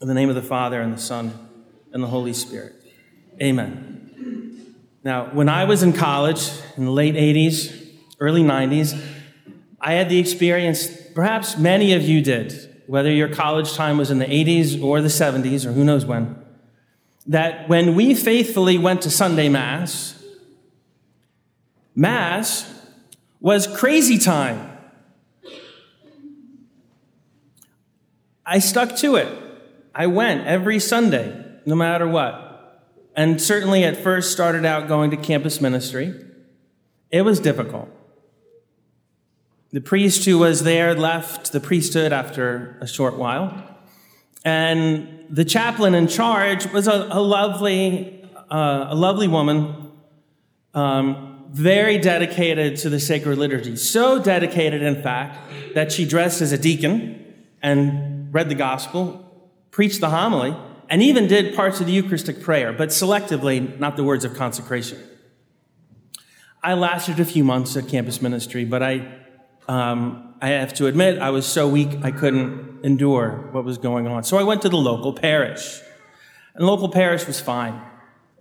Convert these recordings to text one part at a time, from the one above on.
In the name of the Father, and the Son, and the Holy Spirit. Amen. Now, when I was in college in the late 80s, early 90s, I had the experience, perhaps many of you did, whether your college time was in the 80s or the 70s or who knows when, that when we faithfully went to Sunday Mass, Mass was crazy time. I stuck to it. I went every Sunday, no matter what. And certainly at first started out going to campus ministry. It was difficult. The priest who was there left the priesthood after a short while. And the chaplain in charge was a, a lovely, uh, a lovely woman, um, very dedicated to the sacred liturgy. So dedicated, in fact, that she dressed as a deacon and read the gospel, preached the homily, and even did parts of the Eucharistic prayer, but selectively, not the words of consecration. I lasted a few months at campus ministry, but I um, I have to admit, I was so weak I couldn't endure what was going on. So I went to the local parish. And local parish was fine.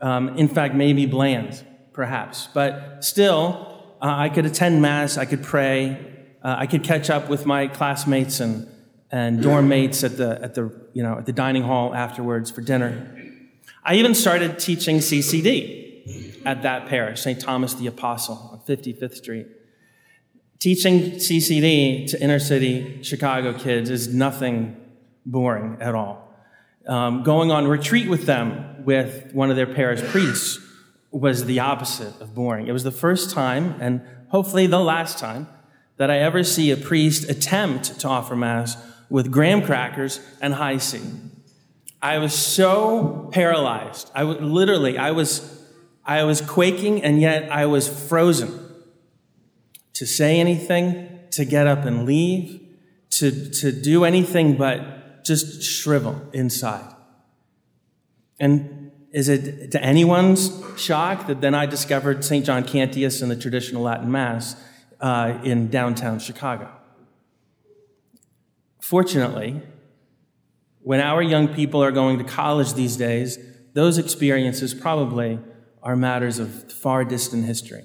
Um, in fact, maybe bland, perhaps. But still, uh, I could attend Mass, I could pray, uh, I could catch up with my classmates and, and dorm mates at the, at, the, you know, at the dining hall afterwards for dinner. I even started teaching CCD at that parish, St. Thomas the Apostle on 55th Street. Teaching CCD to inner city Chicago kids is nothing boring at all. Um, going on retreat with them with one of their parish priests was the opposite of boring. It was the first time, and hopefully the last time, that I ever see a priest attempt to offer Mass with graham crackers and Hi-C. I was so paralyzed. I w- literally, I was, I was quaking, and yet I was frozen to say anything, to get up and leave, to, to do anything but just shrivel inside. And is it to anyone's shock that then I discovered St. John Cantius and the traditional Latin Mass uh, in downtown Chicago? Fortunately, when our young people are going to college these days, those experiences probably are matters of far distant history.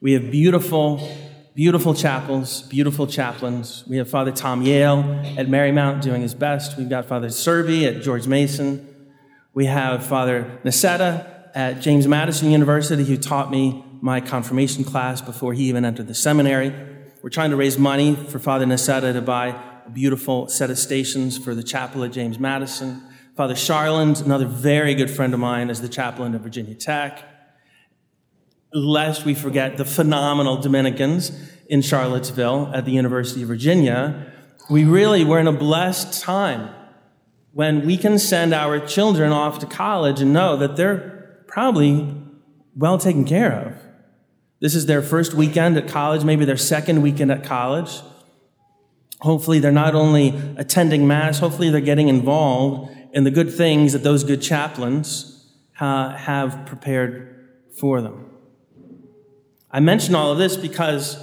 We have beautiful, beautiful chapels, beautiful chaplains. We have Father Tom Yale at Marymount doing his best. We've got Father Serby at George Mason. We have Father Niceta at James Madison University, who taught me my confirmation class before he even entered the seminary. We're trying to raise money for Father Niceta to buy a beautiful set of stations for the chapel at James Madison. Father Charland, another very good friend of mine, is the chaplain at Virginia Tech lest we forget the phenomenal Dominicans in Charlottesville at the University of Virginia, we really, we're in a blessed time when we can send our children off to college and know that they're probably well taken care of. This is their first weekend at college, maybe their second weekend at college. Hopefully, they're not only attending Mass, hopefully, they're getting involved in the good things that those good chaplains uh, have prepared for them. I mention all of this because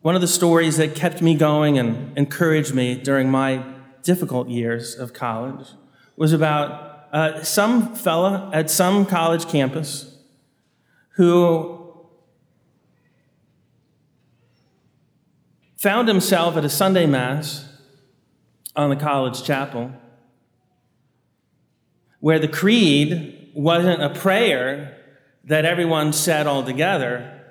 one of the stories that kept me going and encouraged me during my difficult years of college was about uh, some fella at some college campus who found himself at a Sunday Mass on the college chapel where the creed wasn't a prayer that everyone said all together,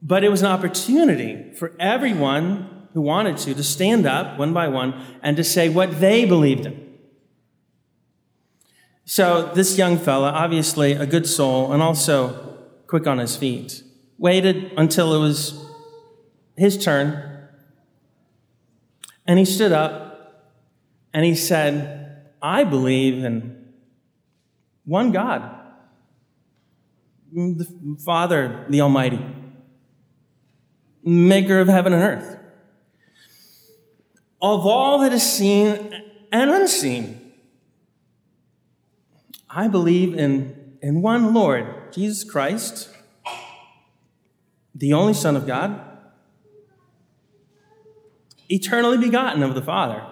but it was an opportunity for everyone who wanted to to stand up one by one and to say what they believed in. So this young fella, obviously a good soul and also quick on his feet, waited until it was his turn. And he stood up and he said, I believe in one God the Father, the Almighty, maker of heaven and earth. Of all that is seen and unseen, I believe in, in one Lord, Jesus Christ, the only Son of God, eternally begotten of the Father,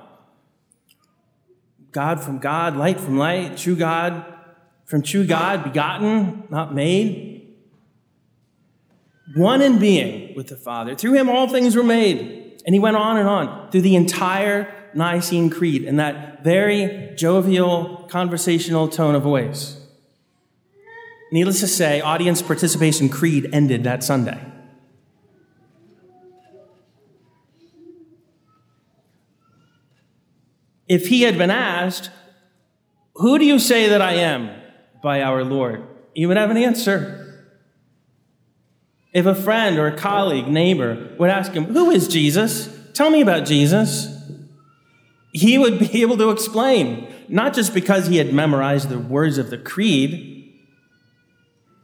God from God, light from light, true God from true God, begotten, not made. One in being with the Father. Through him all things were made. And he went on and on through the entire Nicene Creed in that very jovial, conversational tone of voice. Needless to say, audience participation creed ended that Sunday. If he had been asked, Who do you say that I am by our Lord? he would have an answer. If a friend or a colleague, neighbor would ask him, Who is Jesus? Tell me about Jesus. He would be able to explain, not just because he had memorized the words of the creed,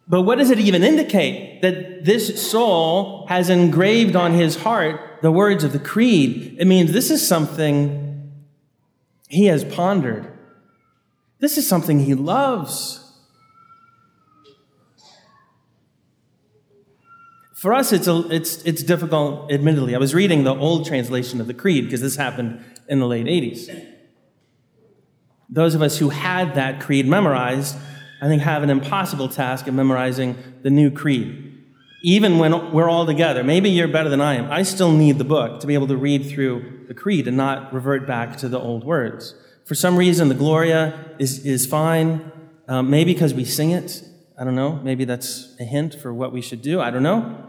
but what does it even indicate? That this soul has engraved on his heart the words of the creed. It means this is something he has pondered. This is something he loves. For us, it's, a, it's, it's difficult, admittedly. I was reading the old translation of the Creed because this happened in the late 80s. Those of us who had that creed memorized, I think, have an impossible task of memorizing the new creed. Even when we're all together, maybe you're better than I am. I still need the book to be able to read through the creed and not revert back to the old words. For some reason, the Gloria is, is fine. Um, maybe because we sing it. I don't know. Maybe that's a hint for what we should do. I don't know.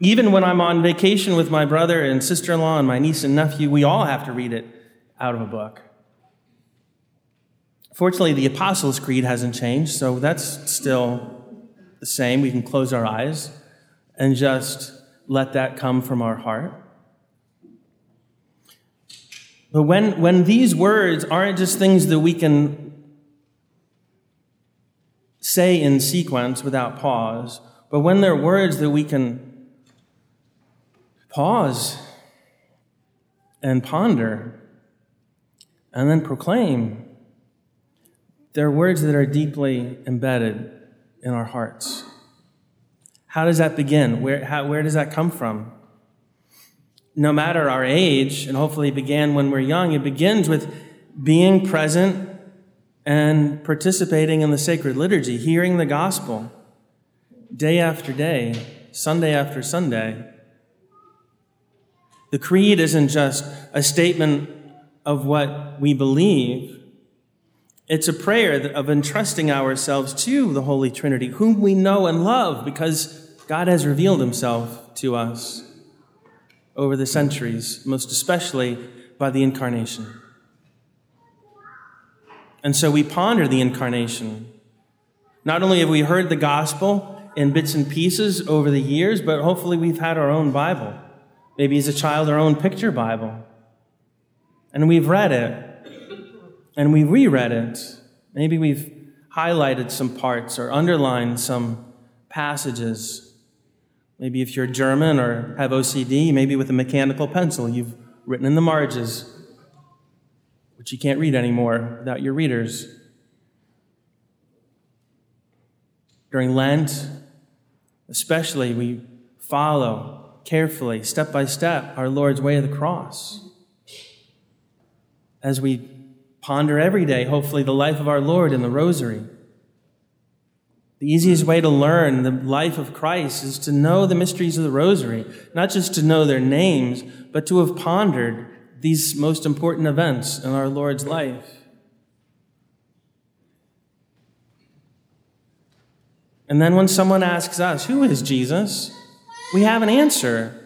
Even when I'm on vacation with my brother and sister in law and my niece and nephew, we all have to read it out of a book. Fortunately, the Apostles' Creed hasn't changed, so that's still the same. We can close our eyes and just let that come from our heart. But when, when these words aren't just things that we can say in sequence without pause, but when they're words that we can pause and ponder and then proclaim, they're words that are deeply embedded in our hearts. How does that begin? Where, how, where does that come from? no matter our age, and hopefully it began when we're young, it begins with being present and participating in the sacred liturgy, hearing the gospel day after day, Sunday after Sunday. The creed isn't just a statement of what we believe. It's a prayer of entrusting ourselves to the Holy Trinity, whom we know and love because God has revealed himself to us over the centuries, most especially by the incarnation. And so we ponder the incarnation. Not only have we heard the gospel in bits and pieces over the years, but hopefully we've had our own Bible. Maybe as a child, our own picture Bible. And we've read it. And we reread it. Maybe we've highlighted some parts or underlined some passages. Maybe if you're German or have OCD, maybe with a mechanical pencil, you've written in the margins, which you can't read anymore without your readers. During Lent, especially, we follow carefully, step by step, our Lord's way of the cross. As we ponder every day, hopefully, the life of our Lord in the Rosary. The easiest way to learn the life of Christ is to know the mysteries of the Rosary, not just to know their names, but to have pondered these most important events in our Lord's life. And then when someone asks us, Who is Jesus? we have an answer.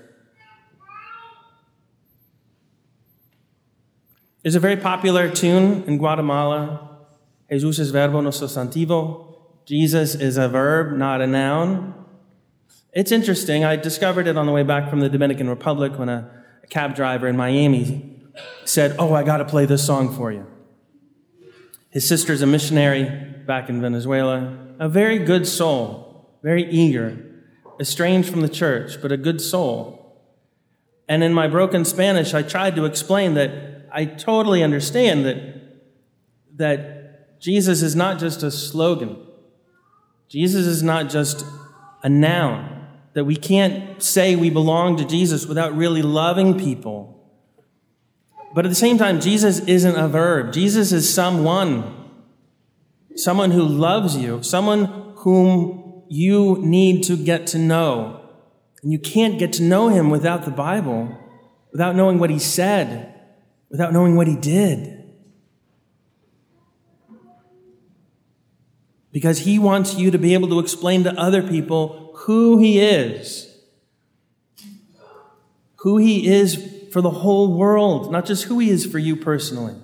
There's a very popular tune in Guatemala, Jesus es verbo no sustantivo. Jesus is a verb, not a noun. It's interesting. I discovered it on the way back from the Dominican Republic when a, a cab driver in Miami said, Oh, I got to play this song for you. His sister's a missionary back in Venezuela, a very good soul, very eager, estranged from the church, but a good soul. And in my broken Spanish, I tried to explain that I totally understand that, that Jesus is not just a slogan. Jesus is not just a noun, that we can't say we belong to Jesus without really loving people. But at the same time, Jesus isn't a verb. Jesus is someone. Someone who loves you, someone whom you need to get to know. And you can't get to know him without the Bible, without knowing what he said, without knowing what he did. Because he wants you to be able to explain to other people who he is. Who he is for the whole world, not just who he is for you personally.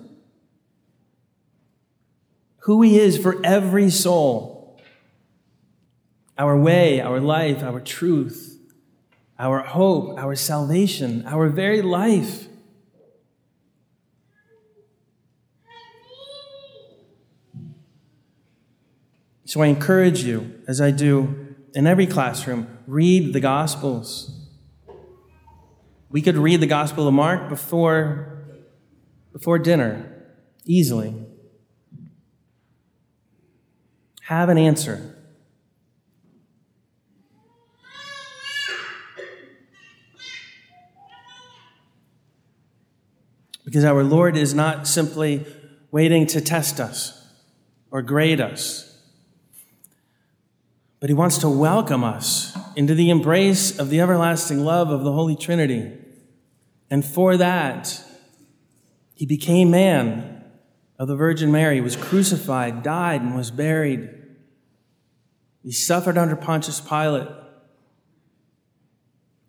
Who he is for every soul. Our way, our life, our truth, our hope, our salvation, our very life. So I encourage you, as I do in every classroom, read the Gospels. We could read the Gospel of Mark before, before dinner, easily. Have an answer. Because our Lord is not simply waiting to test us or grade us but he wants to welcome us into the embrace of the everlasting love of the Holy Trinity. And for that, he became man of the Virgin Mary, was crucified, died, and was buried. He suffered under Pontius Pilate.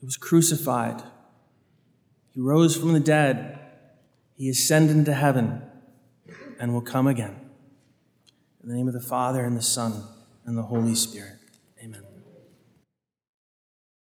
He was crucified. He rose from the dead. He ascended into heaven and will come again. In the name of the Father, and the Son, and the Holy Spirit.